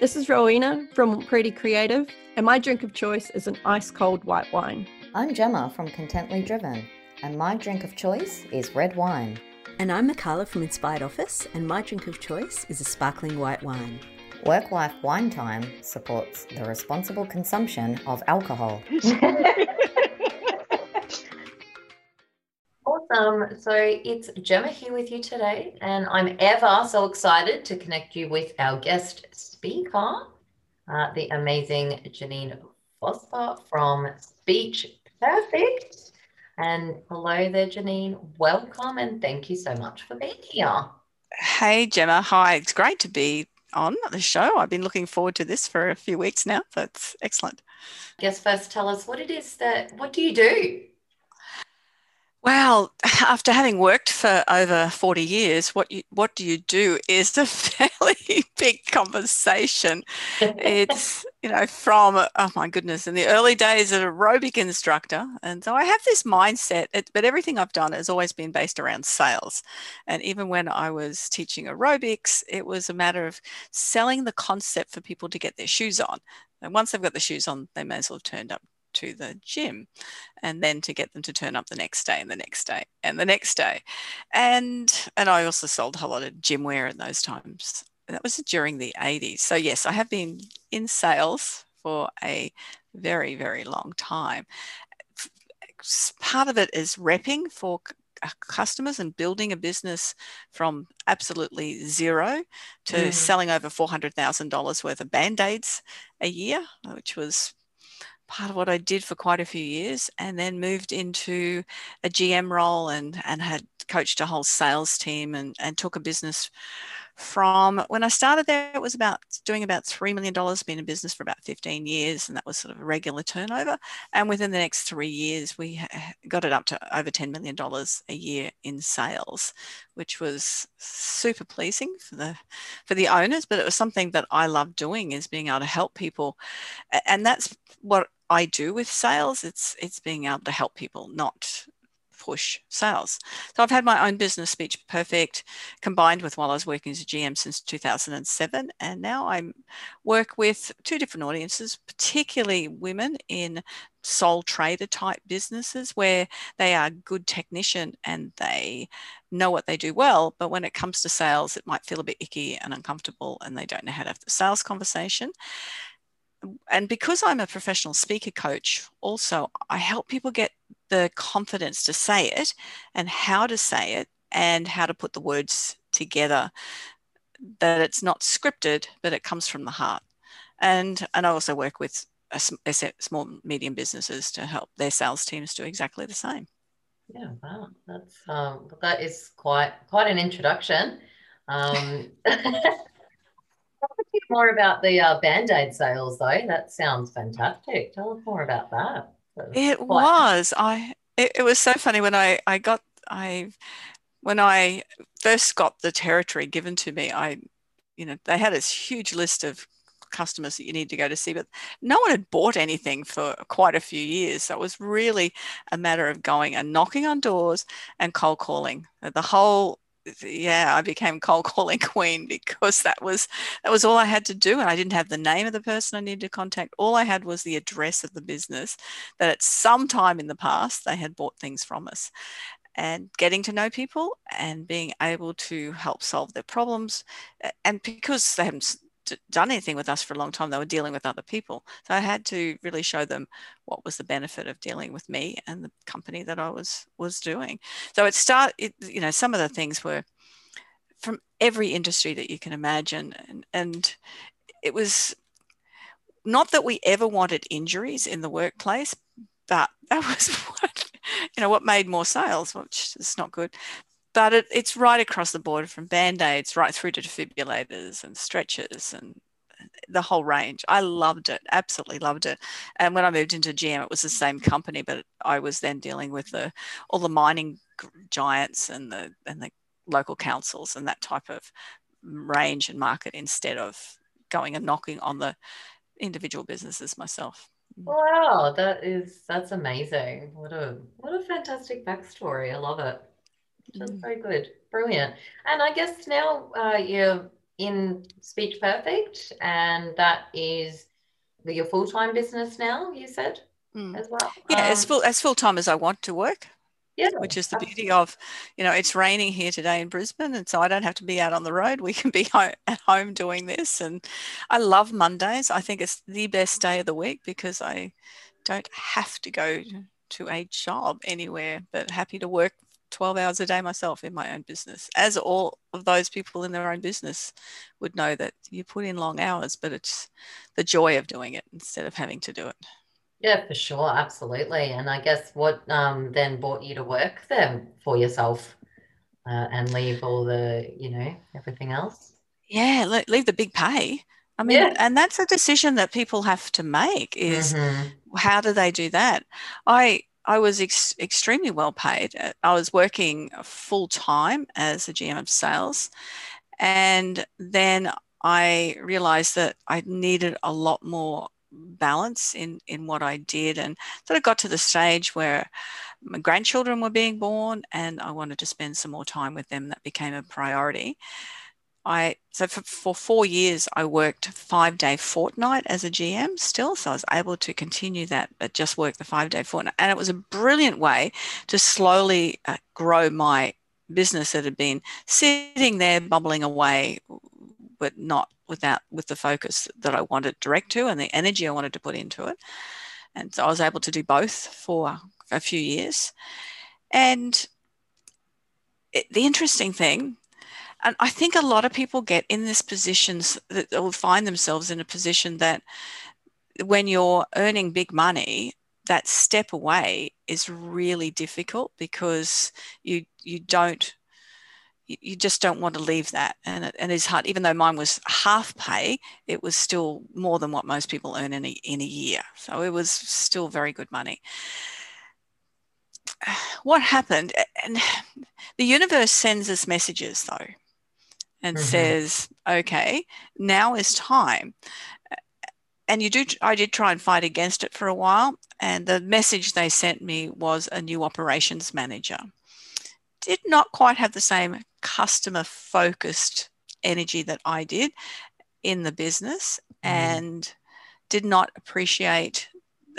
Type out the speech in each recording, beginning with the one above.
This is Rowena from Pretty Creative, and my drink of choice is an ice cold white wine. I'm Gemma from Contently Driven, and my drink of choice is red wine. And I'm Mikala from Inspired Office, and my drink of choice is a sparkling white wine. Work Life Wine Time supports the responsible consumption of alcohol. Awesome. So it's Gemma here with you today, and I'm ever so excited to connect you with our guest speaker, uh, the amazing Janine Foster from Speech Perfect. And hello there, Janine. Welcome, and thank you so much for being here. Hey, Gemma. Hi. It's great to be on the show. I've been looking forward to this for a few weeks now. That's excellent. Guess first tell us what it is that, what do you do? Well, after having worked for over 40 years, what you, what do you do is a fairly big conversation. it's, you know, from, oh my goodness, in the early days as an aerobic instructor. And so I have this mindset, it, but everything I've done has always been based around sales. And even when I was teaching aerobics, it was a matter of selling the concept for people to get their shoes on. And once they've got the shoes on, they may as well have turned up to the gym and then to get them to turn up the next day and the next day and the next day. And and i also sold a whole lot of gym wear in those times. That was during the 80s so yes i have been in sales for a very very long time. Part of it is repping for uh, customers and building a business from absolutely zero to mm. selling over $400,000 worth of band-aids a year, which was part of what I did for quite a few years, and then moved into a GM role and and had coached a whole sales team and and took a business from when I started there, it was about doing about $3 million, been in business for about 15 years, and that was sort of a regular turnover. And within the next three years, we got it up to over $10 million a year in sales, which was super pleasing for the for the owners, but it was something that I love doing is being able to help people. And that's what I do with sales. It's it's being able to help people, not push sales. So I've had my own business, Speech Perfect, combined with while I was working as a GM since 2007, and now I work with two different audiences, particularly women in sole trader type businesses where they are good technician and they know what they do well but when it comes to sales it might feel a bit icky and uncomfortable and they don't know how to have the sales conversation and because I'm a professional speaker coach, also I help people get the confidence to say it and how to say it and how to put the words together that it's not scripted but it comes from the heart. And and i also work with a, small medium businesses to help their sales teams do exactly the same. Yeah wow. That's um that is quite quite an introduction. Um more about the uh, band-aid sales though. That sounds fantastic. Tell us more about that it was. I it, it was so funny when i i got i when i first got the territory given to me i you know they had this huge list of customers that you need to go to see but no one had bought anything for quite a few years. So it was really a matter of going and knocking on doors and cold calling. The whole yeah, I became cold calling queen because that was that was all I had to do, and I didn't have the name of the person I needed to contact. All I had was the address of the business that at some time in the past they had bought things from us, and getting to know people and being able to help solve their problems, and because they haven't done anything with us for a long time. They were dealing with other people. So I had to really show them what was the benefit of dealing with me and the company that I was was doing. So it start it, you know, some of the things were from every industry that you can imagine. And, and it was not that we ever wanted injuries in the workplace, but that was what you know what made more sales, which is not good but it, it's right across the board from band-aids right through to defibrillators and stretchers and the whole range. I loved it, absolutely loved it. And when I moved into GM, it was the same company, but I was then dealing with the all the mining giants and the and the local councils and that type of range and market instead of going and knocking on the individual businesses myself. Mm. Wow, that is that's amazing. What a what a fantastic backstory. I love it. That's mm. very good. Brilliant. And I guess now uh, you're in Speech Perfect, and that is your full time business now. You said mm. as well. Yeah, um, as full as full time as I want to work. Yeah, which is the beauty of, you know, it's raining here today in Brisbane, and so I don't have to be out on the road. We can be home, at home doing this, and I love Mondays. I think it's the best day of the week because I don't have to go to a job anywhere, but happy to work 12 hours a day myself in my own business, as all of those people in their own business would know that you put in long hours, but it's the joy of doing it instead of having to do it. Yeah, for sure, absolutely. And I guess what um, then brought you to work there for yourself uh, and leave all the, you know, everything else? Yeah, leave the big pay. I mean, yeah. and that's a decision that people have to make is mm-hmm. how do they do that? I I was ex- extremely well paid. Uh, I was working full time as a GM of sales. And then I realized that I needed a lot more balance in, in what I did. And sort of got to the stage where my grandchildren were being born and I wanted to spend some more time with them. That became a priority. I so for, for four years I worked five day fortnight as a GM still, so I was able to continue that, but just work the five day fortnight, and it was a brilliant way to slowly uh, grow my business that had been sitting there bubbling away, but not without with the focus that I wanted direct to and the energy I wanted to put into it, and so I was able to do both for a few years, and it, the interesting thing and I think a lot of people get in this positions that will find themselves in a position that when you're earning big money, that step away is really difficult because you you don't you just don't want to leave that. And it, and it's hard even though mine was half pay it was still more than what most people earn in a, in a year. So it was still very good money. What happened? And the universe sends us messages though and mm-hmm. says, okay, now is time. And you do, I did try and fight against it for a while. And the message they sent me was a new operations manager. Did not quite have the same customer focused energy that I did in the business mm-hmm. and did not appreciate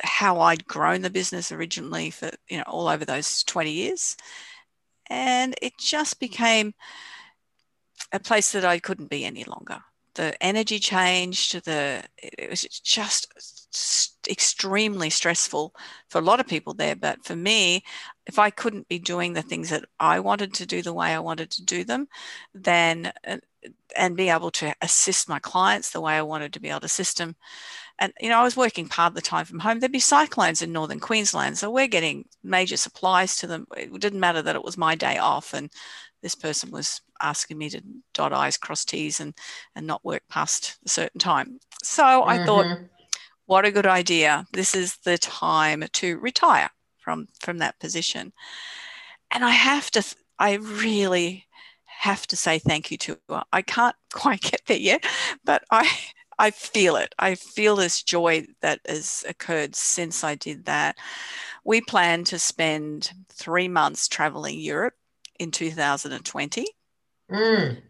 how I'd grown the business originally for, you know, all over those 20 years. And it just became, a place that I couldn't be any longer. The energy changed. The it was just extremely stressful for a lot of people there. But for me, if I couldn't be doing the things that I wanted to do the way I wanted to do them, then uh, and be able to assist my clients the way I wanted to be able to assist them. And you know, I was working part of the time from home. There'd be cyclones in northern Queensland, so we're getting major supplies to them. It didn't matter that it was my day off, and this person was asking me to dot I's, cross T's, and, and not work past a certain time. So mm-hmm. I thought, mm-hmm. what a good idea. This is the time to retire from, from that position. And I have to, I really have to say thank you to her. I can't quite get there yet, but I, I feel it. I feel this joy that has occurred since I did that. We plan to spend three months traveling Europe in 2020. Mm.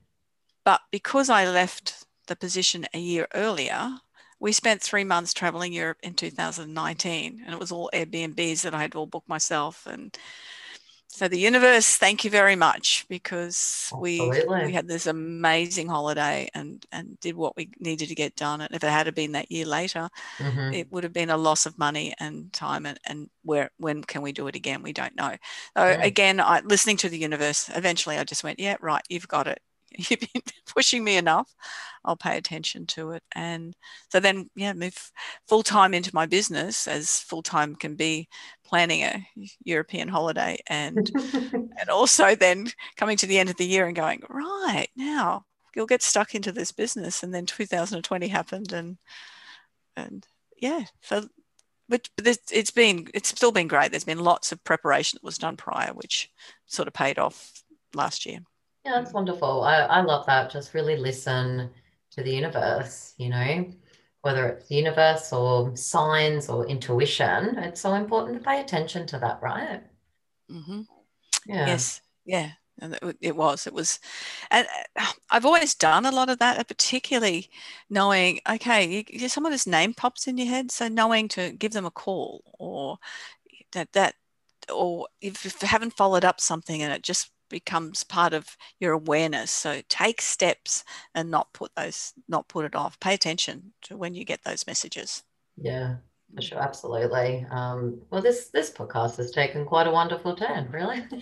But because I left the position a year earlier, we spent three months traveling Europe in 2019, and it was all Airbnbs that I had all booked myself. And so the universe, thank you very much because we we had this amazing holiday and and did what we needed to get done. And if it had been that year later, mm-hmm. it would have been a loss of money and time. And, and where when can we do it again? We don't know. So yeah. again, I, listening to the universe, eventually I just went, yeah, right, you've got it. You've been pushing me enough. I'll pay attention to it. And so then, yeah, move full time into my business as full time can be planning a European holiday and and also then coming to the end of the year and going right now you'll get stuck into this business and then 2020 happened and and yeah so but it's been it's still been great there's been lots of preparation that was done prior which sort of paid off last year yeah that's wonderful I, I love that just really listen to the universe you know whether it's the universe or signs or intuition, it's so important to pay attention to that, right? Mm-hmm. Yeah. Yes. Yeah. and it, was it was and uh, i've always done a lot of that particularly knowing okay you, someone's name pops in your head so knowing to give them a call or that that or if you haven't followed up something and it just becomes part of your awareness so take steps and not put those not put it off pay attention to when you get those messages yeah for sure absolutely um, well this this podcast has taken quite a wonderful turn really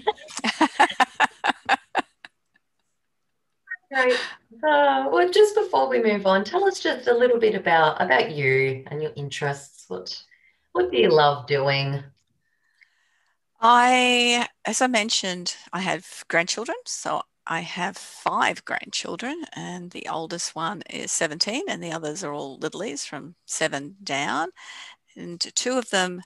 Right. Uh, well, just before we move on, tell us just a little bit about about you and your interests. What what do you love doing? I, as I mentioned, I have grandchildren. So I have five grandchildren, and the oldest one is 17, and the others are all littlies from seven down. And two of them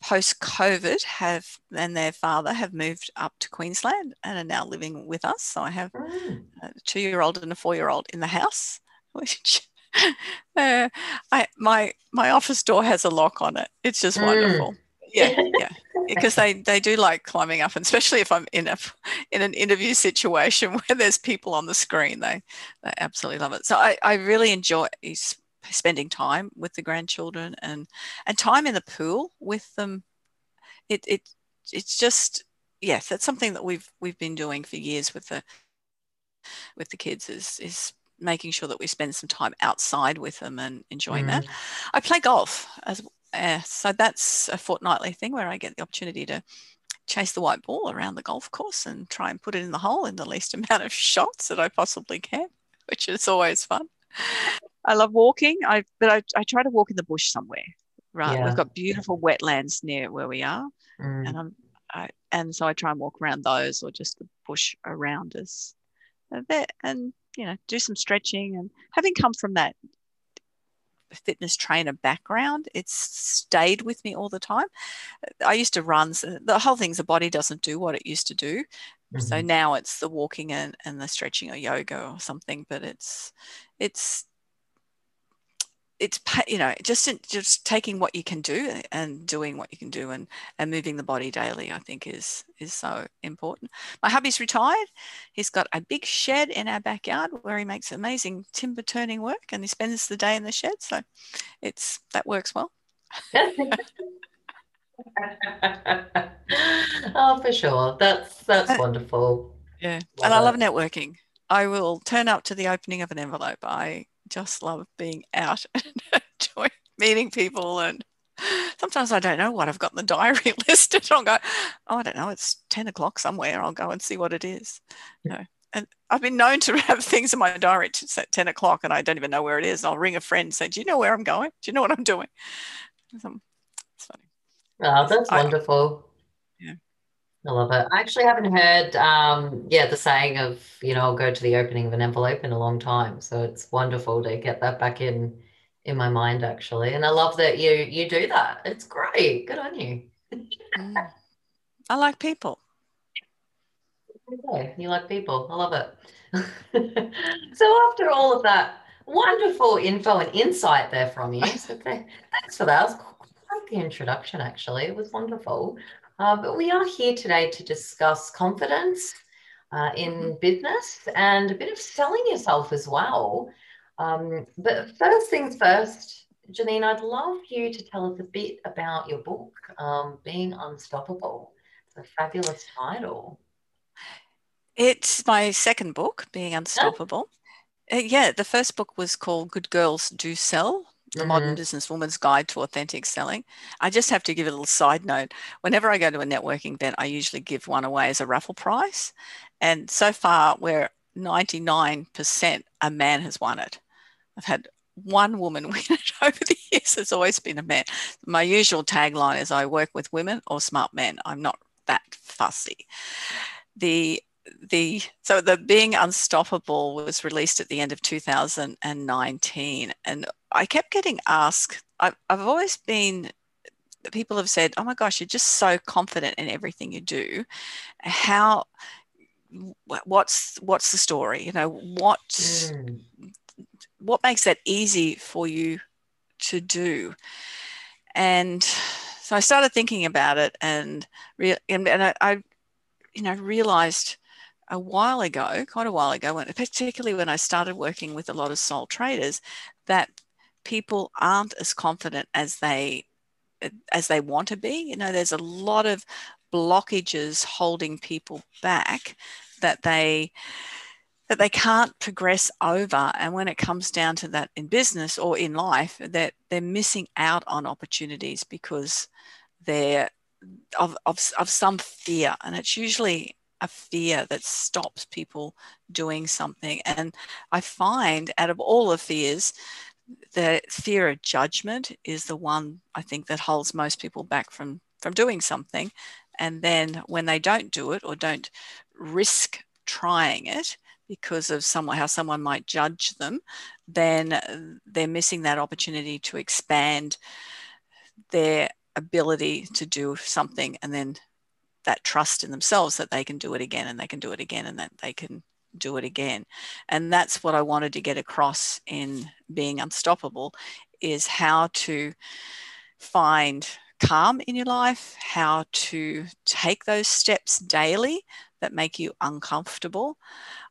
post COVID have and their father have moved up to Queensland and are now living with us. So I have mm. a two year old and a four year old in the house, which uh, I my my office door has a lock on it. It's just mm. wonderful. Yeah, yeah. Because they, they do like climbing up, and especially if I'm in a in an interview situation where there's people on the screen, they they absolutely love it. So I, I really enjoy spending time with the grandchildren and and time in the pool with them it it it's just yes that's something that we've we've been doing for years with the with the kids is is making sure that we spend some time outside with them and enjoying mm. that i play golf as uh, so that's a fortnightly thing where i get the opportunity to chase the white ball around the golf course and try and put it in the hole in the least amount of shots that i possibly can which is always fun I love walking. I but I, I try to walk in the bush somewhere. Right. Yeah. We've got beautiful wetlands near where we are. Mm. And I'm I, and so I try and walk around those or just the bush around us. And you know, do some stretching and having come from that fitness trainer background, it's stayed with me all the time. I used to run, so the whole thing's the body doesn't do what it used to do. Mm-hmm. So now it's the walking and, and the stretching or yoga or something, but it's it's it's you know just just taking what you can do and doing what you can do and and moving the body daily i think is is so important. My hubby's retired. He's got a big shed in our backyard where he makes amazing timber turning work and he spends the day in the shed so it's that works well. Oh for sure. That's that's uh, wonderful. yeah. And i love networking. I will turn up to the opening of an envelope. I just love being out and enjoy meeting people and sometimes I don't know what I've got in the diary listed. I'll go, oh, I don't know, it's 10 o'clock somewhere. I'll go and see what it is. You know, and I've been known to have things in my diary at 10 o'clock and I don't even know where it is. I'll ring a friend and say, do you know where I'm going? Do you know what I'm doing? it's um, funny. Oh, that's I, wonderful. I love it. I actually haven't heard, um, yeah, the saying of, you know, I'll go to the opening of an envelope in a long time. So it's wonderful to get that back in in my mind, actually. And I love that you you do that. It's great. Good on you. mm. I like people. Okay. You like people. I love it. so after all of that wonderful info and insight there from you, so thanks for that. It was quite the introduction, actually. It was wonderful. Uh, but we are here today to discuss confidence uh, in mm-hmm. business and a bit of selling yourself as well. Um, but first things first, Janine, I'd love you to tell us a bit about your book, um, Being Unstoppable. It's a fabulous title. It's my second book, Being Unstoppable. Uh, yeah, the first book was called Good Girls Do Sell the mm-hmm. modern businesswoman's guide to authentic selling. I just have to give a little side note. Whenever I go to a networking event, I usually give one away as a raffle prize. And so far, we're 99% a man has won it. I've had one woman win it over the years. It's always been a man. My usual tagline is I work with women or smart men. I'm not that fussy. The the so the being unstoppable was released at the end of 2019 and i kept getting asked I've, I've always been people have said oh my gosh you're just so confident in everything you do. How what's what's the story? You know what mm. what makes that easy for you to do? And so i started thinking about it and and, and I, I you know realized a while ago, quite a while ago, when, particularly when I started working with a lot of sole traders, that people aren't as confident as they eh, as they want to be. You know, there's a lot of blockages holding people back that they that they can't progress over and when it comes down to that in business or in life that they're missing out on opportunities because they're of, of, of some fear and it's usually a fear that stops people doing something and i find out of all the fears the fear of judgment is the one I think that holds most people back from from doing something. And then when they don't do it or don't risk trying it because of someone how someone might judge them, then they're missing that opportunity to expand their ability to do something and then that trust in themselves that they can do it again and they can do it again and that they can do it again. And that's what I wanted to get across in being unstoppable is how to find calm in your life, how to take those steps daily that make you uncomfortable.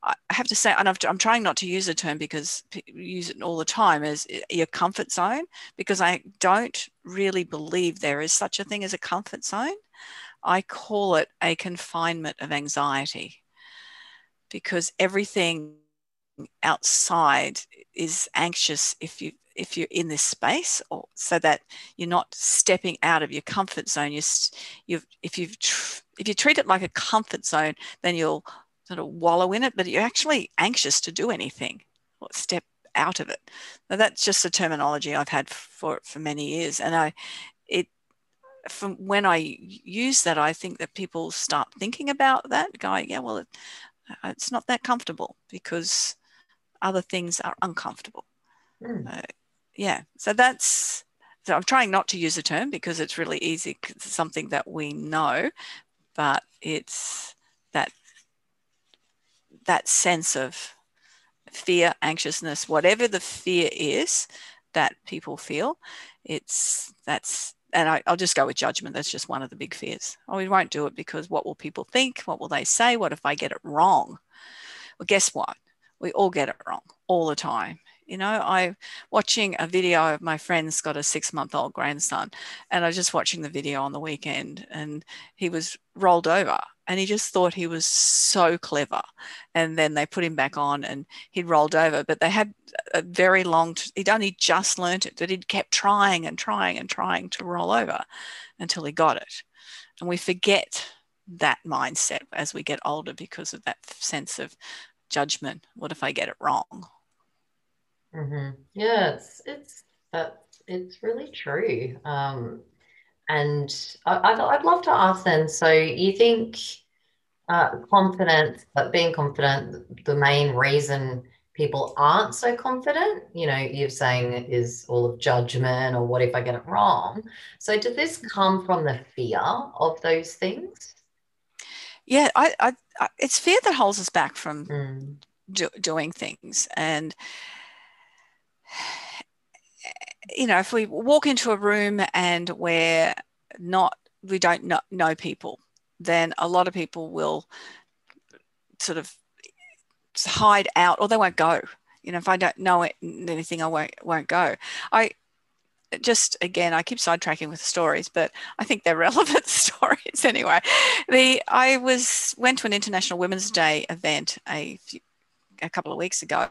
I have to say, and I'm trying not to use the term because use it all the time as eh, your comfort zone, because I don't really believe there is such a thing as a comfort zone. I call it a confinement of anxiety because everything outside is anxious if you if you're in this space or so that you're not stepping out of your comfort zone. You you if you if you treat it like a comfort zone then you'll sort of wallow in it but you're actually anxious to do anything or step out of it. Now that's just a terminology i've had for for many years. And i it from when i use that i think that people start thinking about that going yeah well uh, it's not that comfortable because other things are uncomfortable. Mm. Uh, yeah, so that's so I'm trying not to use the term because it's really easy. It's something that we know, but it's that that sense of fear, anxiousness, whatever the fear is that people feel, it's that's and I, will just go with judgment. That's just one of the big fears. Oh, we won't do it because what will people think? What will they say? What if I get it wrong? Well, guess what? We all get it wrong all the time. You know, I watching a video of my friend's got a six month old grandson, and I was just watching the video on the weekend, and he was rolled over, and he just thought he was so clever. And then they put him back on, and he'd rolled over, but they had a very long. He'd only just learnt it, but he'd kept trying and trying and trying to roll over until he got it. And we forget that mindset as we get older because of that sense of judgment. What if I get it wrong? Mm-hmm. Yeah, it's it's that it's really true. Um, and I, would I'd love to ask then. So you think uh, confidence, but being confident, the main reason people aren't so confident, you know, you're saying is all of judgment or what if I get it wrong. So did this come from the fear of those things? Yeah, I, I, I it's fear that holds us back from mm. do, doing things and you know, if we walk into a room and we're not, we don't know, know people, then a lot of people will sort of hide out or they won't go. You know, if I don't know anything, I won't won't go. I just again, I keep sidetracking with stories, but I think they're relevant stories anyway. The I was went to an International Women's Day event a few, a couple of weeks ago,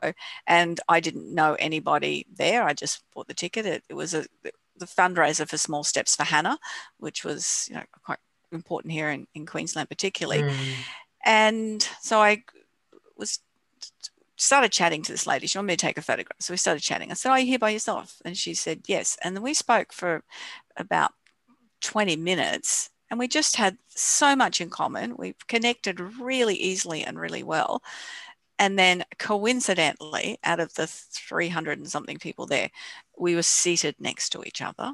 and I didn't know anybody there. I just bought the ticket. It, it was a the fundraiser for Small Steps for Hannah, which was you know quite important here in, in Queensland, particularly. Mm. And so I was started chatting to this lady. She wanted me to take a photograph. So we started chatting. I said, Are you here by yourself? And she said, Yes. And then we spoke for about 20 minutes and we just had so much in common. We connected really easily and really well. And then coincidentally, out of the 300 and something people there, we were seated next to each other.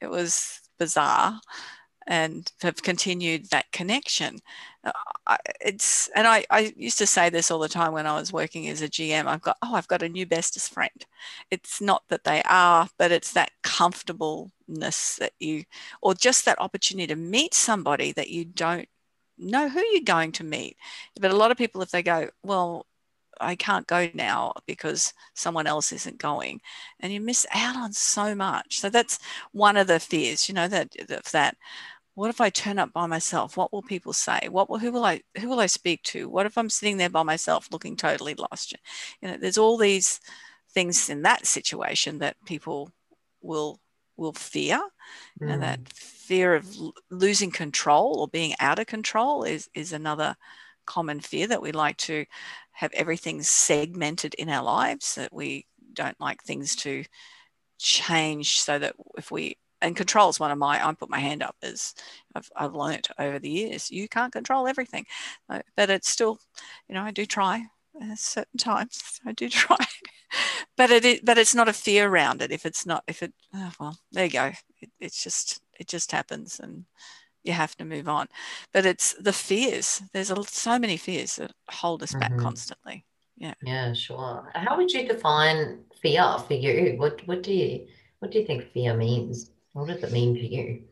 It was bizarre and have continued that connection. Uh, it's and I, I used to say this all the time when I was working as a GM. I've got oh I've got a new bestest friend. It's not that they are, but it's that comfortableness that you or just that opportunity to meet somebody that you don't know who you're going to meet. But a lot of people, if they go, well, I can't go now because someone else isn't going, and you miss out on so much. So that's one of the fears, you know, that that what if I turn up by myself? What will people say? What will, who will I who will I speak to? What if I'm sitting there by myself looking totally lost? You know, there's all these things in that situation that people will will fear, mm. and that fear of losing control or being out of control is is another common fear that we like to have everything segmented in our lives that we don't like things to change so that if we and control is one of my i put my hand up as i've, I've learned over the years you can't control everything but it's still you know i do try at certain times. I do try. But it is, but it's not a fear around it if it's not if it oh, well there you go. It, it's just it just happens and you have to move on. But it's the fears. There's a, so many fears that hold us back mm-hmm. constantly. Yeah. Yeah sure. How would you define fear for you? What what do you what do you think fear means? What does it mean to you?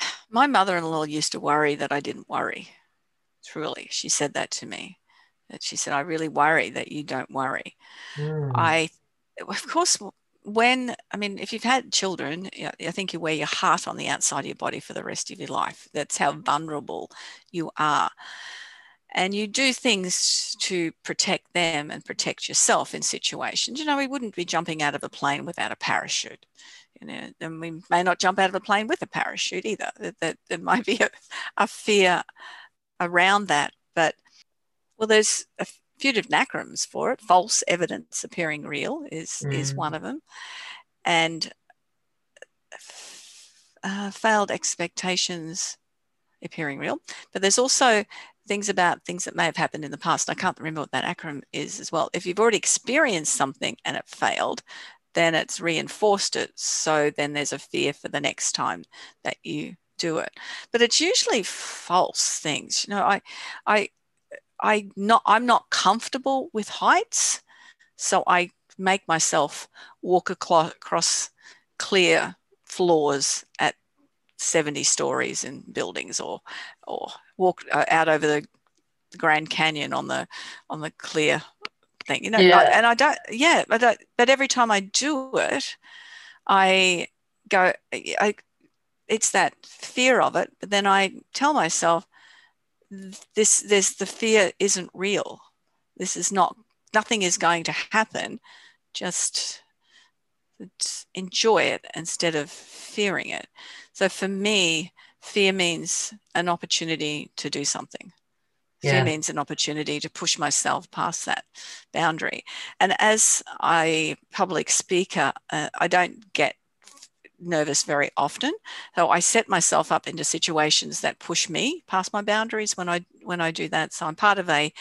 My mother in law used to worry that I didn't worry. Truly, she said that to me. That she said, I really worry that you don't worry. Mm. I, of course, when, I mean, if you've had children, I think you wear your heart on the outside of your body for the rest of your life. That's how vulnerable you are. And you do things to protect them and protect yourself in situations. You know, we wouldn't be jumping out of a plane without a parachute you know, and we may not jump out of a plane with a parachute either. That, that there might be a, a, fear around that. But well, there's a few different acronyms for it. False evidence appearing real is mm. is one of them, and uh, failed expectations appearing real. But there's also things about things that may have happened in the past. I can't remember what that acronym is as well. If you've already experienced something and it failed, then it's reinforced it. So then there's a fear for the next time that you do it. But it's usually false things. You know, I, I, I not I'm not comfortable with heights, so I make myself walk across clear floors at 70 stories in buildings or or walk uh, out over the Grand Canyon on the on the clear thing, you know. Yeah. and I don't, yeah, but I, but every time I do it, I go, I, it's that fear of it. But then I tell myself, this, this, the fear isn't real. This is not, nothing is going to happen. Just enjoy it instead of fearing it. So for me, fear means an opportunity to do something yeah. fear means an opportunity to push myself past that boundary. And as a public speaker, uh, I don't get nervous very often. So i set myself up into situations that push me past my boundaries when i when i do that. So i'm part of a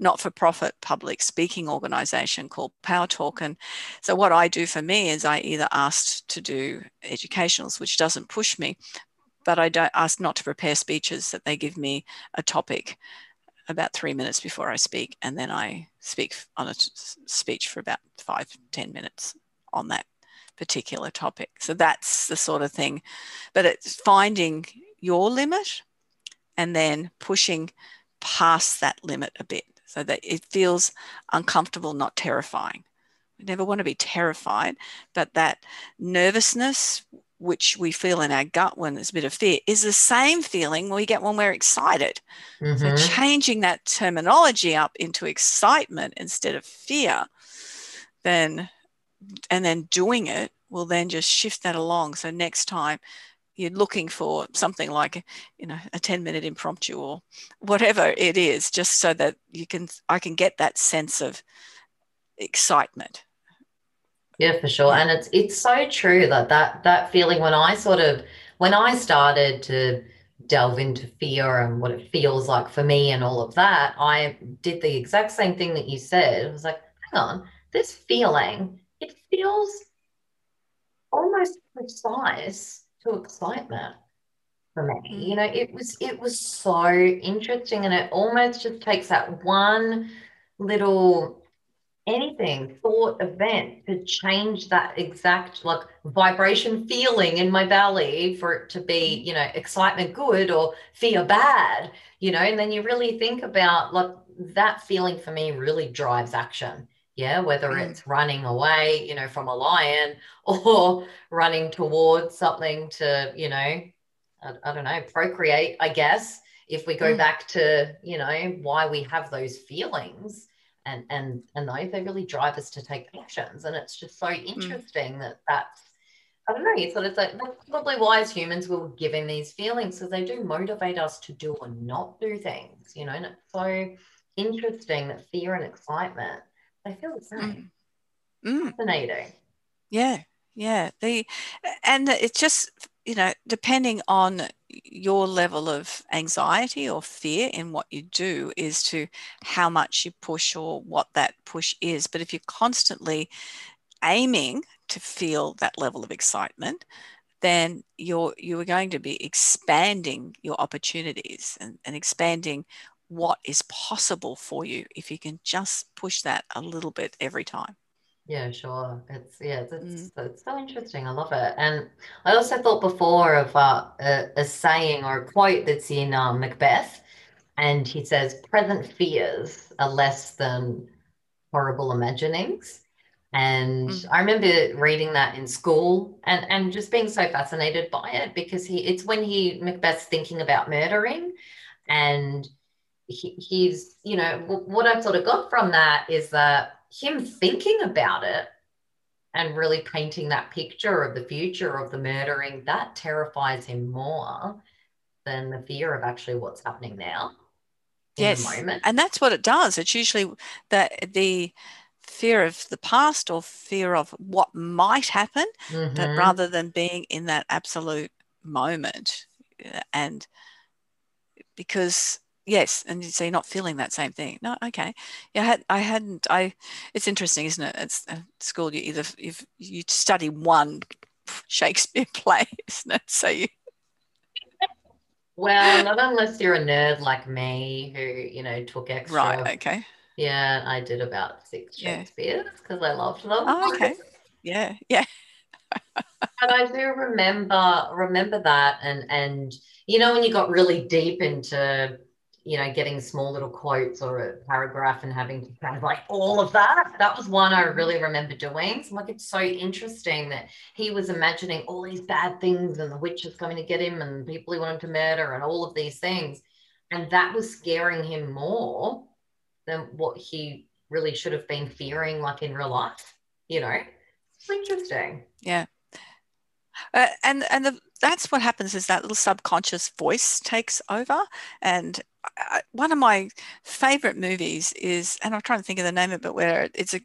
not-for-profit public speaking organization called power talk. And so what i do for me is i either asked to do educationals which doesn't push me but i don't ask not to prepare speeches that they give me a topic about three minutes before I speak, and then I speak on a speech for about five ten minutes on that particular topic. So that's the sort of thing. But it's finding your limit and then pushing past that limit a bit so that it feels uncomfortable, not terrifying. We never want to be terrified, but that nervousness which we feel in our gut when there's a bit of fear, is the same feeling we get when we're excited. Mm-hmm. So changing that terminology up into excitement instead of fear, then and then doing it will then just shift that along. So next time you're looking for something like you know a 10 minute impromptu or whatever it is, just so that you can I can get that sense of excitement yeah, for sure. And it's it's so true that that that feeling when I sort of when I started to delve into fear and what it feels like for me and all of that, I did the exact same thing that you said. It was like, hang on, this feeling, feels almost precise to excitement for me. Mm. You know, it was it was so interesting and it almost just takes that one little anything, thought, event to change that exact like vibration feeling in my belly for it to be, mm. you know, excitement good or fear bad, you know, and then you really think about like that feeling for me really drives action. Yeah, whether mm. it's running away, you know, from a lion or running towards something to, you know, I, I don't know, procreate, I guess, if we go mm. back to, you know, why we have those feelings and and and those they really drive us to take actions and it's just so hmm. interesting mm. that that's I don't know. You thought it's like probably why as humans we were given these feelings because they do motivate us to do or not do things, you know. And it's so interesting that fear and excitement they feel the same. Mm. Fascinating. Yeah, yeah. The and it's just you know depending on your level of anxiety or fear in what you do is to how much you push or what that push is. But if you're constantly aiming to feel that level of excitement, then you're you are going to be expanding your opportunities and, and expanding what is possible for you if you can just push that a little bit every time. Yeah, sure. It's yeah, it's, mm. it's so interesting. I love it. And I also thought before of uh, a, a, saying or a quote that's in um, Macbeth, and he says, "Present fears are less than horrible imaginings." And mm. I remember reading that in school and, and just being so fascinated by it because he it's when he Macbeth's thinking about murdering and he, he's you know what I've sort of got from that is that him thinking about it and really painting that picture of the future of the murdering, that terrifies him more than the fear of actually what's happening now. yes. And that's what it does. It's usually that the fear of the past or fear of what might happen, mm-hmm. but rather than being in that absolute moment. And because yes and so you're not feeling that same thing. No okay. Yeah i, had, I hadn't i it's interesting isn't it? It's at school you either if you study one shakespeare play isn't it? So you well not unless you're a nerd like me who you know took extra right okay. Yeah i did about six shakespeare's because i loved them. Oh, okay. Yeah yeah. And I do remember remember that and and you know when you got really deep into you know, getting small little quotes or a paragraph and having to translate all of that. That was one I really remember doing. So like it's so interesting that he was imagining all these bad things and the witch is coming to get him and people he wanted to murder and all of these things. And that was scaring him more than what he really should have been fearing like in real life, you know? It's interesting. Yeah. Uh, and and the, that's what happens is that little subconscious voice takes over and one of my favorite movies is, and I'm trying to think of the name of it, but where it's a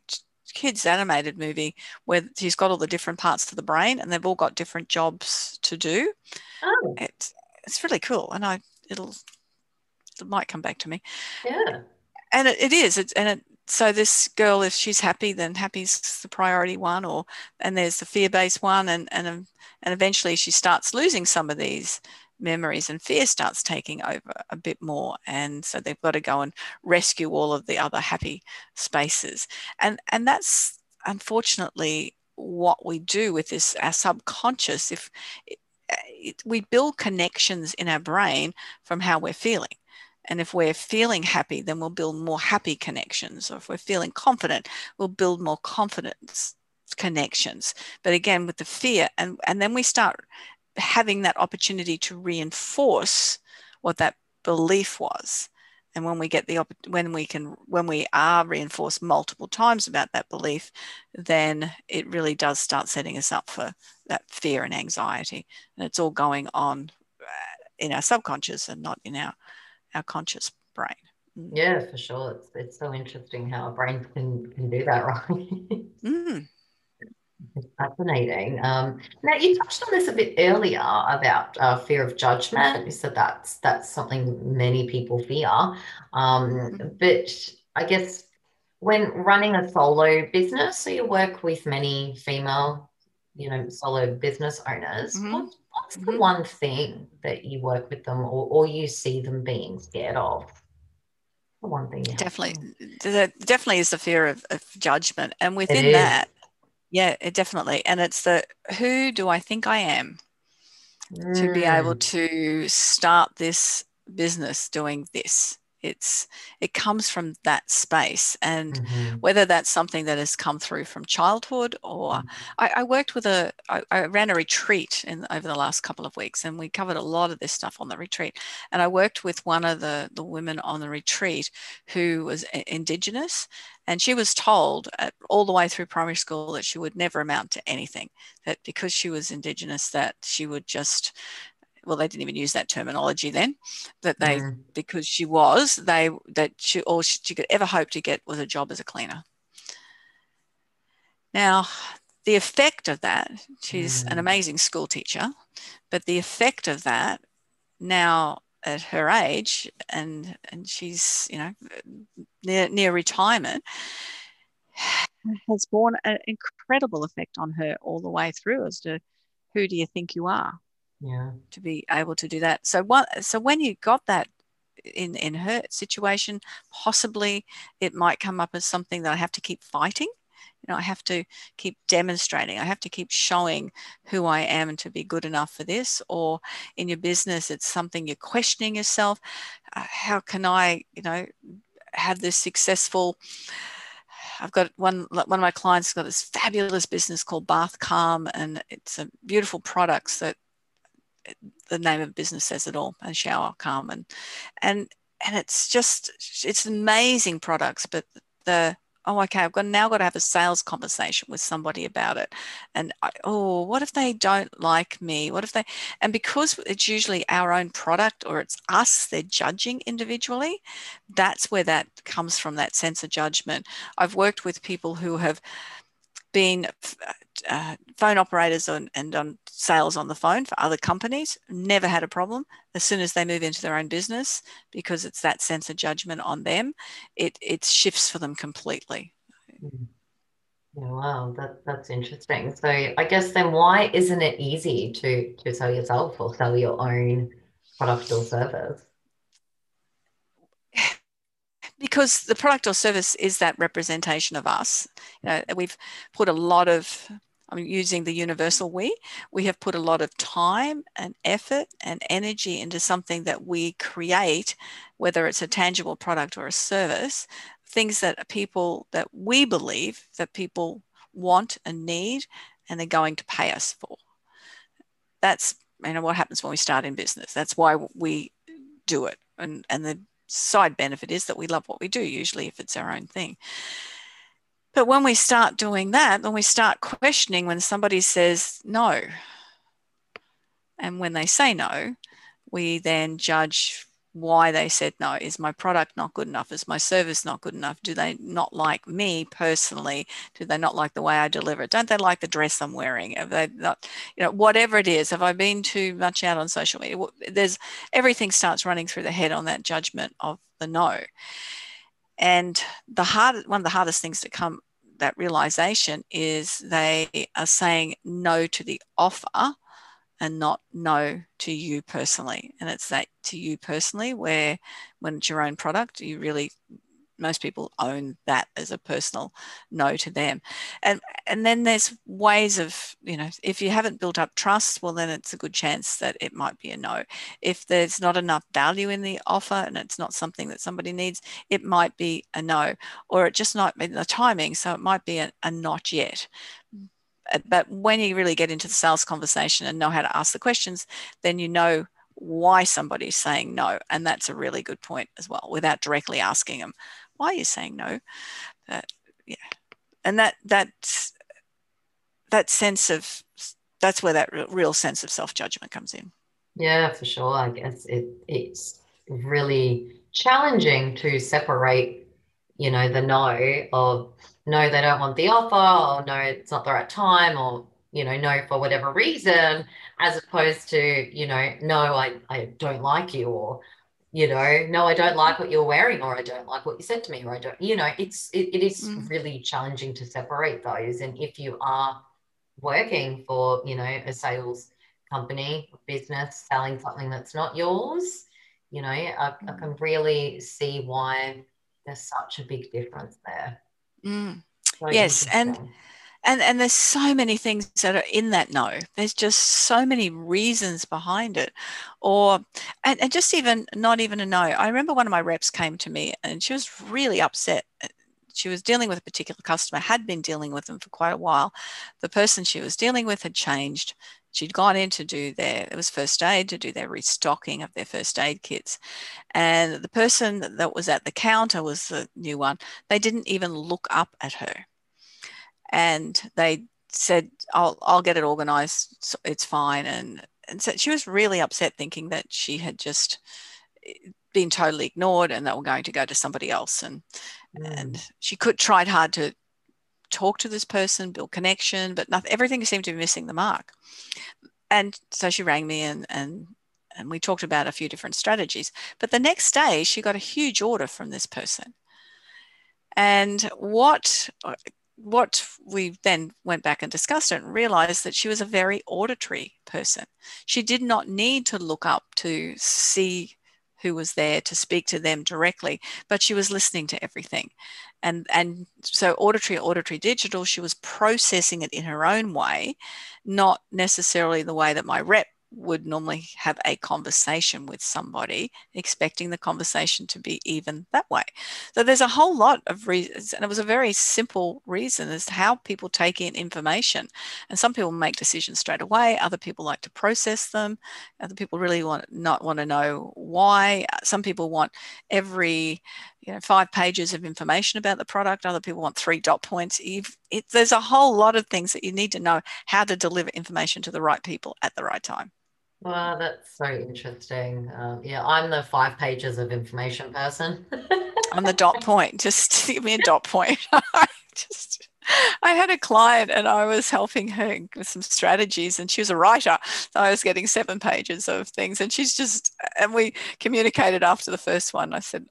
kids animated movie where he's got all the different parts to the brain and they've all got different jobs to do. Oh. It's it's really cool, and I it'll it might come back to me. Yeah, and it, it is. It's and it so this girl, if she's happy, then happy's the priority one, or and there's the fear-based one, and and and eventually she starts losing some of these memories and fear starts taking over a bit more. And so they've got to go and rescue all of the other happy spaces. And and that's unfortunately what we do with this our subconscious. If it, it, we build connections in our brain from how we're feeling. And if we're feeling happy then we'll build more happy connections. Or if we're feeling confident we'll build more confidence connections. But again with the fear and and then we start having that opportunity to reinforce what that belief was. And when we get the when we can when we are reinforced multiple times about that belief then it really does start setting us up for that fear and anxiety. And it's all going on uh, in our subconscious and not in our our conscious brain. Mm. yeah for sure. It's, it's so interesting how our brains can can do that right? Mm. It's fascinating. Um, now you touched on this a bit earlier about uh, fear of judgment. You said that's that's something many people fear. Um, mm-hmm. but I guess when running a solo business, so you work with many female, you know, solo business owners. Mm-hmm. What, what's the mm-hmm. one thing that you work with them or, or you see them being scared of? The one thing. Definitely, definitely is the fear of, of judgment, and within that, yeah, it definitely, and it's the who do I think I am mm. to be able mm. to start this business doing this it's it comes from that space and mm-hmm. whether that's something that has come through from childhood or mm-hmm. I, I, worked with a I, I ran a retreat in over the last couple of weeks and we covered a lot of this stuff on the retreat and i worked with one of the the women on the retreat who was indigenous and she was told at, all the way through primary school that she would never amount to anything that because she was indigenous that she would just well they didn't even use that terminology then that they mm. because she was they that she all she could ever hope to get was a job as a cleaner now the effect of that she's mm. an amazing school teacher but the effect of that now at her age and and she's you know near near retirement has borne an incredible effect on her all the way through as to who do you think you are yeah. to be able to do that. So what so when you got that in in her situation possibly it might come up as something that i have to keep fighting you know i have to keep demonstrating. I have to keep showing who i am to be good enough for this. Or in your business it's something you're questioning yourself. Uh, how can i you know have this successful I've got one one of my clients got this fabulous business called Bath Calm, and it's a beautiful products that the name of business says it all and shower calm. And and and it's just it's amazing products but the oh okay i've got now got to have a sales conversation with somebody about it. And I, oh what if they don't like me? What if they and because it's usually our own product or it's us they're judging individually that's where that comes from that sense of judgment. I've worked with people who have been uh, phone operators on, and on sales on the phone for other companies, never had a problem. As soon as they move into their own business, because it's that sense of judgment on them, it, it shifts for them completely. Mm-hmm. Wow, that, that's interesting. So I guess then why isn't it easy to, to sell yourself or sell your own product or service? Because the product or service is that representation of us. You know, we've put a lot of I'm using the universal we. We have put a lot of time and effort and energy into something that we create, whether it's a tangible product or a service, things that people that we believe that people want and need, and they're going to pay us for. That's you know what happens when we start in business. That's why we do it, and and the side benefit is that we love what we do, usually, if it's our own thing. But when we start doing that, when we start questioning when somebody says no, and when they say no, we then judge why they said no. Is my product not good enough? Is my service not good enough? Do they not like me personally? Do they not like the way I deliver it? Don't they like the dress I'm wearing? Have they not, you know, whatever it is, have I been too much out on social media? There's everything starts running through the head on that judgment of the no. And the hard one of the hardest things to come that realization is they are saying no to the offer and not no to you personally. And it's that to you personally, where when it's your own product, you really most people own that as a personal no to them. And and then there's ways of you know if you haven't built up trust well then it's a good chance that it might be a no. If there's not enough value in the offer and it's not something that somebody needs it might be a no. Or it just might be the timing so it might be a, a not yet Uh, but when you really get into the sales conversation and know how to ask the questions, then you know why somebody's saying no. And that's a really good point as well, without directly asking them, why are you saying no? Yeah. And that that that sense of that's where that real sense of self-judgment comes in. Yeah, for sure. I guess it it's really challenging to separate, you know, the no of no, they don't want the offer, or no, it's not the right time, or you know, no for whatever reason, as opposed to, you know, no, I, I don't like you, or you know, no, I don't like what you're wearing, or I don't like what you said to me, or I don't, you know, it's it, it is mm. really challenging to separate those. And if you are working for, you know, a sales company, business, selling something that's not yours, You know, I, I can really see why there's such a big difference there. Mm. So yes, and and and there's so many things that are in that no there's just so many reasons behind it. Or and, and just even not even a no i remember one of my reps came to me and she was really upset. She was dealing with a particular customer had been dealing with them for quite a while. The person she was dealing with had changed she'd gone in to do their it was first aid to do their restocking of their first aid kits. And the person that was at the counter was the new one. They didn't even look up at her. And they said I'll, I'll get it organized. It's fine. And and so she was really upset thinking that she had just eh, been totally ignored and they were going to go to somebody else. And mm. and she could tried hard to talk to this person build connection but nothing everything seemed to be missing the mark. And so she rang me and and and we talked about a few different strategies. But the next day she got a huge order from this person. And what what we then went back and discussed it and realized that she was a very auditory person. She did not need to look up to see who was there to speak to them directly, but she was listening to everything. And, and so auditory, auditory digital, she was processing it in her own way, not necessarily the way that my rep would normally have a conversation with somebody, expecting the conversation to be even that way. So there's a whole lot of reasons, and it was a very simple reason as to how people take in information. And some people make decisions straight away, other people like to process them, other people really want not want to know why. Some people want every you know five pages of information about the product other people want three dot points it, there's a whole lot of things that you need to know how to deliver information to the right people at the right time Wow, that's so interesting. Um, yeah, I'm the five pages of information person. I'm the dot point. Just give me a dot point. just I had a client and I was helping her with some strategies, and she was a writer. So I was getting seven pages of things, and she's just, and we communicated after the first one. I said,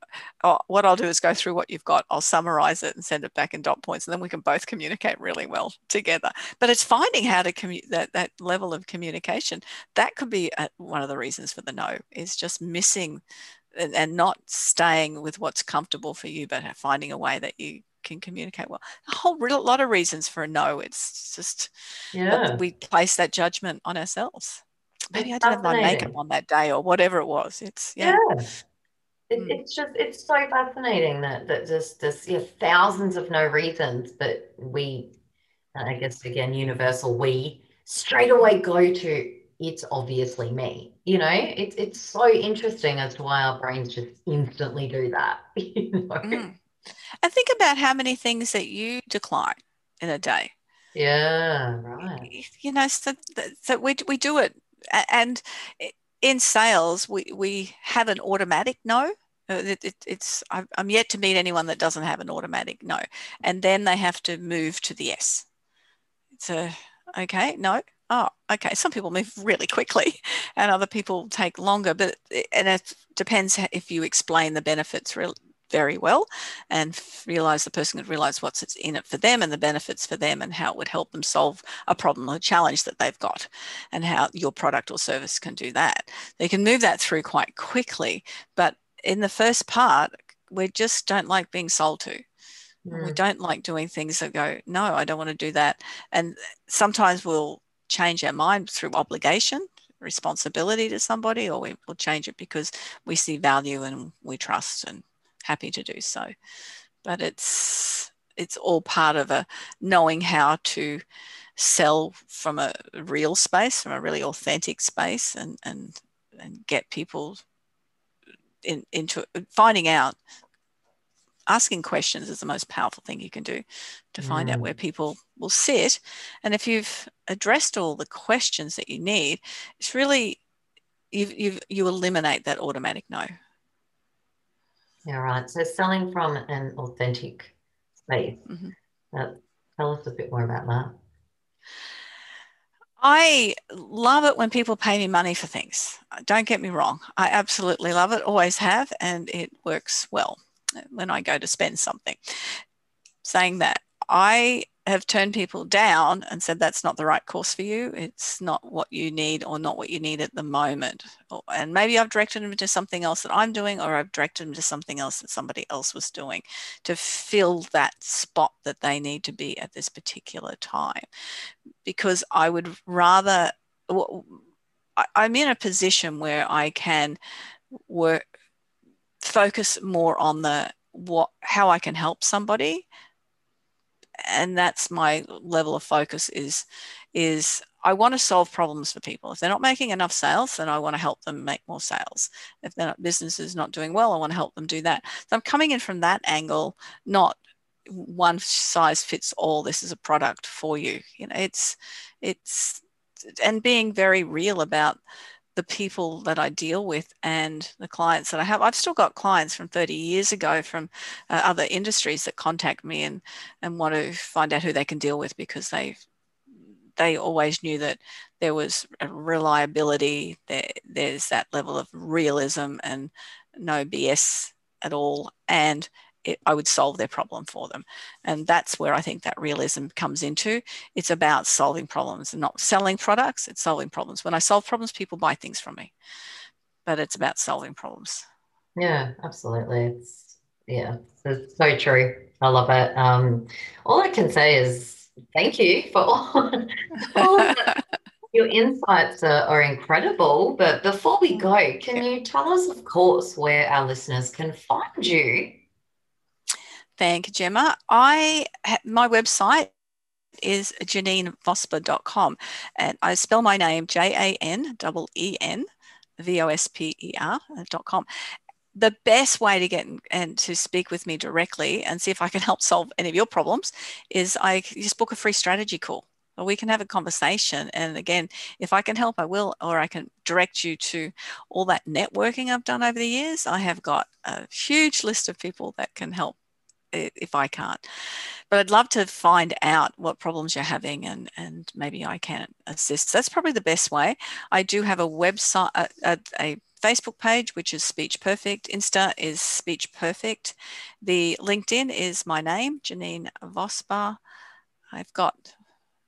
oh, What I'll do is go through what you've got, I'll summarize it and send it back in dot points, and then we can both communicate really well together. But it's finding how to communicate that, that level of communication. That could be uh, one of the reasons for the no, is just missing and not staying with what's comfortable for you, but finding a way that you can communicate well. A whole lot of reasons for a no. It's just yeah. we place that judgment on ourselves. Maybe it's I didn't have my makeup on that day or whatever it was. It's yeah. yeah. It, mm. It's just it's so fascinating that that just this yeah thousands of no reasons that we I guess again universal we straight away go to it's obviously me you know it's it's so interesting as to why our brains just instantly do that you know? mm. And think about how many things that you decline in a day. Yeah, right. You know, so, so we, we do it. And in sales, we, we have an automatic no. Uh, it, it, it's I'm yet to meet anyone that doesn't have an automatic no, and then they have to move to the yes. So okay, no, oh, okay. Some people move really quickly, and other people take longer. But and it depends if you explain the benefits very well and realize the person could realize what's in it for them and the benefits for them and how it would help them solve a problem or challenge that they've got and how your product or service can do that. They can move that through quite quickly, but in the first part, we just don't like being sold to. Mm. We don't like doing things that go, no, I don't want to do that. And sometimes we'll change our mind through obligation responsibility to somebody or we will change it because we see value and we trust and happy to do so. But it's it's all part of a knowing how to sell from a real space, from a really authentic space, and and and get people in, into finding out. Asking questions is the most powerful thing you can do to find mm. out where people will sit. And if you've addressed all the questions that you need, it's really you you you eliminate that automatic no yeah, right. So selling from an authentic space. Mm-hmm. Uh, tell us a bit more about that. I love it when people pay me money for things. Don't get me wrong. I absolutely love it, always have, and it works well when I go to spend something. Saying that, I have turned people down and said that's not the right course for you. It's not what you need or not what you need at the moment. And maybe I've directed them to something else that I'm doing, or I've directed them to something else that somebody else was doing to fill that spot that they need to be at this particular time. Because I would rather, I'm in a position where I can work, focus more on the what how I can help somebody and that's my level of focus is is I want to solve problems for people. If they're not making enough sales, then I want to help them make more sales. If their business is not doing well, I want to help them do that. So I'm coming in from that angle, not one size fits all. This is a product for you. You know, it's it's and being very real about the people that I deal with and the clients that I have. I've still got clients from 30 years ago from uh, other industries that contact me and, and want to find out who they can deal with because they they always knew that there was reliability, there, there's that level of realism and no BS at all. And it, I would solve their problem for them. And that's where I think that realism comes into. It's about solving problems and not selling products, it's solving problems. When I solve problems, people buy things from me, but it's about solving problems. Yeah, absolutely. It's, yeah, it's so true. I love it. Um, all I can say is thank you for all, all the, your insights are, are, incredible. But before we go, can you tell us, of course, where our listeners can find you? Thank you, Gemma. I my website is janinevosper.com and I spell my name J A N E N V O S P E R.com. The best way to get and to speak with me directly and see if I can help solve any of your problems is I just book a free strategy call. Or we can have a conversation. And again, if I can help, I will, or I can direct you to all that networking I've done over the years. I have got a huge list of people that can help if I can't. But I'd love to find out what problems you're having and, and maybe I can assist. That's probably the best way. I do have a website, a, a, a Facebook page, which is Speech Perfect. Insta is Speech Perfect. The LinkedIn is my name, Janine Vosper. I've got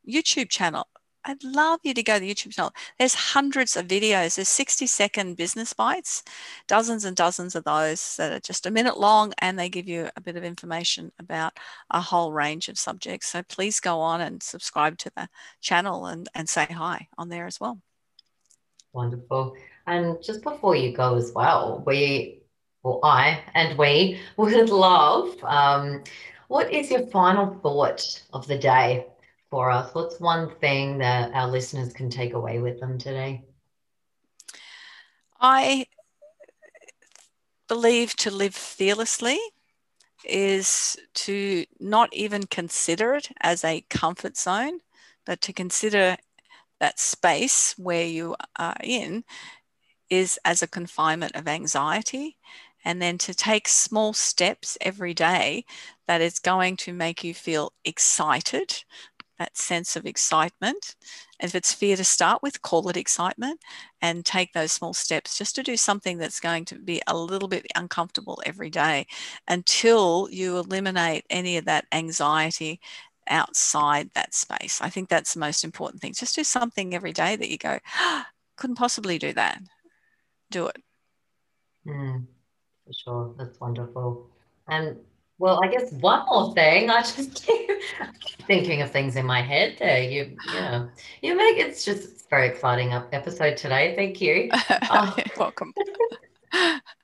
YouTube channel, I'd love you to go to the YouTube channel. There's hundreds of videos. There's 60 second business bites, dozens and dozens of those that are just a minute long and they give you a bit of information about a whole range of subjects. So please go on and subscribe to the channel and, and say hi on there as well. Wonderful. And just before you go as well, we, well, I and we would love, um, what is your final thought of the day for us? What's one thing that our listeners can take away with them today? I believe to live fearlessly is to not even consider it as a comfort zone, but to consider that space where you are in is as a confinement of anxiety and then to take small steps every day that is going to make you feel excited that sense of excitement. If it's fear to start with, call it excitement and take those small steps just to do something that's going to be a little bit uncomfortable every day until you eliminate any of that anxiety outside that space. I think that's the most important thing. Just do something every day that you go, oh, couldn't possibly do that. Do it. Mm, for sure. That's wonderful. And well, I guess one more thing. I just keep thinking of things in my head. There, you, yeah, you make it's just it's very exciting episode today. Thank you. Oh. Welcome.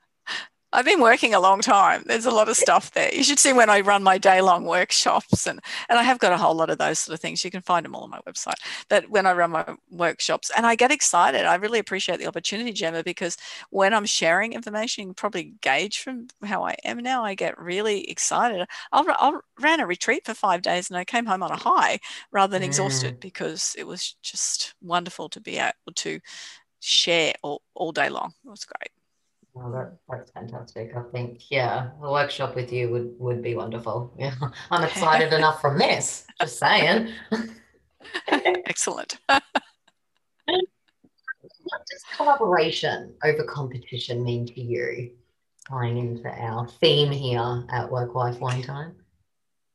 I've been working a long time. There's a lot of stuff there. You should see when I run my day long workshops, and, and I have got a whole lot of those sort of things. You can find them all on my website. But when I run my workshops, and I get excited, I really appreciate the opportunity, Gemma, because when I'm sharing information, you can probably gauge from how I am now. I get really excited. I I ran a retreat for five days and I came home on a high rather than mm. exhausted because it was just wonderful to be able to share all, all day long. It was great. Oh, that, mm. that's fantastic. I think, yeah, a workshop with you would, would be wonderful. Yeah, I'm excited enough from this, just saying. Excellent. what does collaboration over competition mean to you, tying into our theme here at Work Wife Wine Time?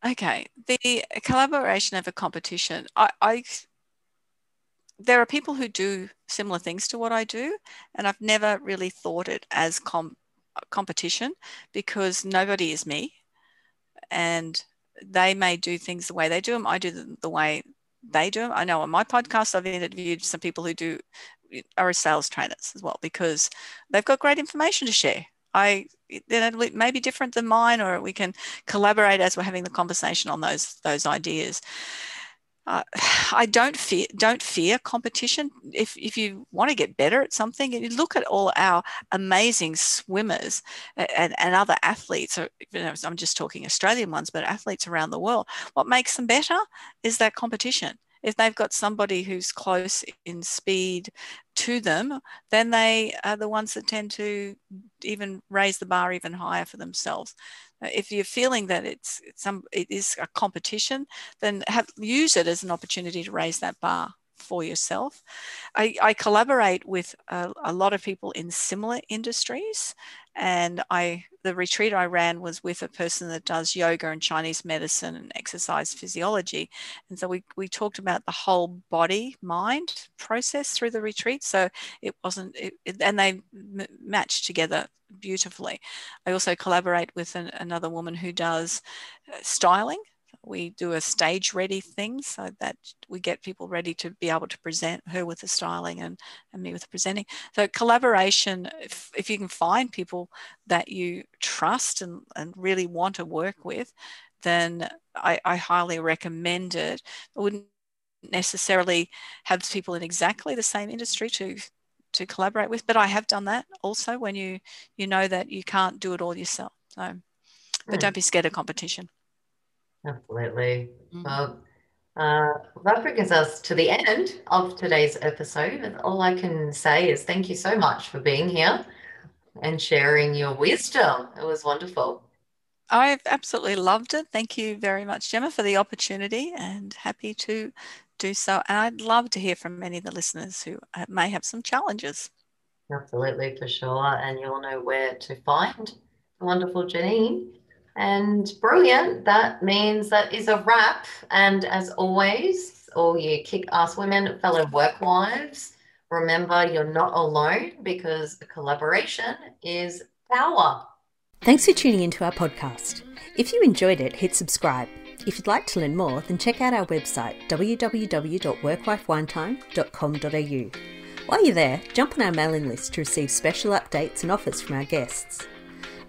Okay, the collaboration over competition. I, I there are people who do similar things to what I do, and I've never really thought it as com- uh, competition because nobody is me, and they may do things the way they do them. I do them the way they do them. I know on my podcast, I've interviewed some people who do are sales trainers as well because they've got great information to share. I it may be different than mine, or we can collaborate as we're having the conversation on those those ideas. Uh, I don't fear don't fear competition. If if you want to get better at something, and you look at all our amazing swimmers and, and other athletes. Or you know, I'm just talking Australian ones, but athletes around the world. What makes them better is that competition if they've got somebody who's close in speed to them, then they are the ones that tend to even raise the bar even higher for themselves. If you're feeling that it's some it is a competition, then have, use it as an opportunity to raise that bar for yourself. I, I collaborate with a, a, lot of people in similar industries, and I the retreat I ran was with a person that does yoga and Chinese medicine and exercise physiology, and so we we talked about the whole body mind process through the retreat. So it wasn't, it, and they m- matched together beautifully. I also collaborate with an, another woman who does uh, styling we do a stage ready thing so that we get people ready to be able to present her with the styling and, and me with the presenting. So collaboration, if, if you can find people that you trust and, and really want to work with, then I, I highly recommend it. I wouldn't necessarily have people in exactly the same industry to to collaborate with, but I have done that also when you you know that you can't do it all yourself. So, but mm. don't be scared of competition. Absolutely. Mm-hmm. Well, uh, that brings us to the end of today's episode. All I can say is thank you so much for being here and sharing your wisdom. It was wonderful. I've absolutely loved it. Thank you very much, Gemma, for the opportunity and happy to do so. And I'd love to hear from many of the listeners who uh, may have some challenges. Absolutely, for sure. And you'll know where to find the wonderful Janine. And brilliant. That means that is a wrap. And as always, all you kick ass women, fellow work wives, remember you're not alone because collaboration is power. Thanks for tuning into our podcast. If you enjoyed it, hit subscribe. If you'd like to learn more, then check out our website www.workwifewinetime.com.au. While you're there, jump on our mailing list to receive special updates and offers from our guests.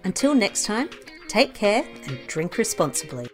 Until next time, Take care and drink responsibly.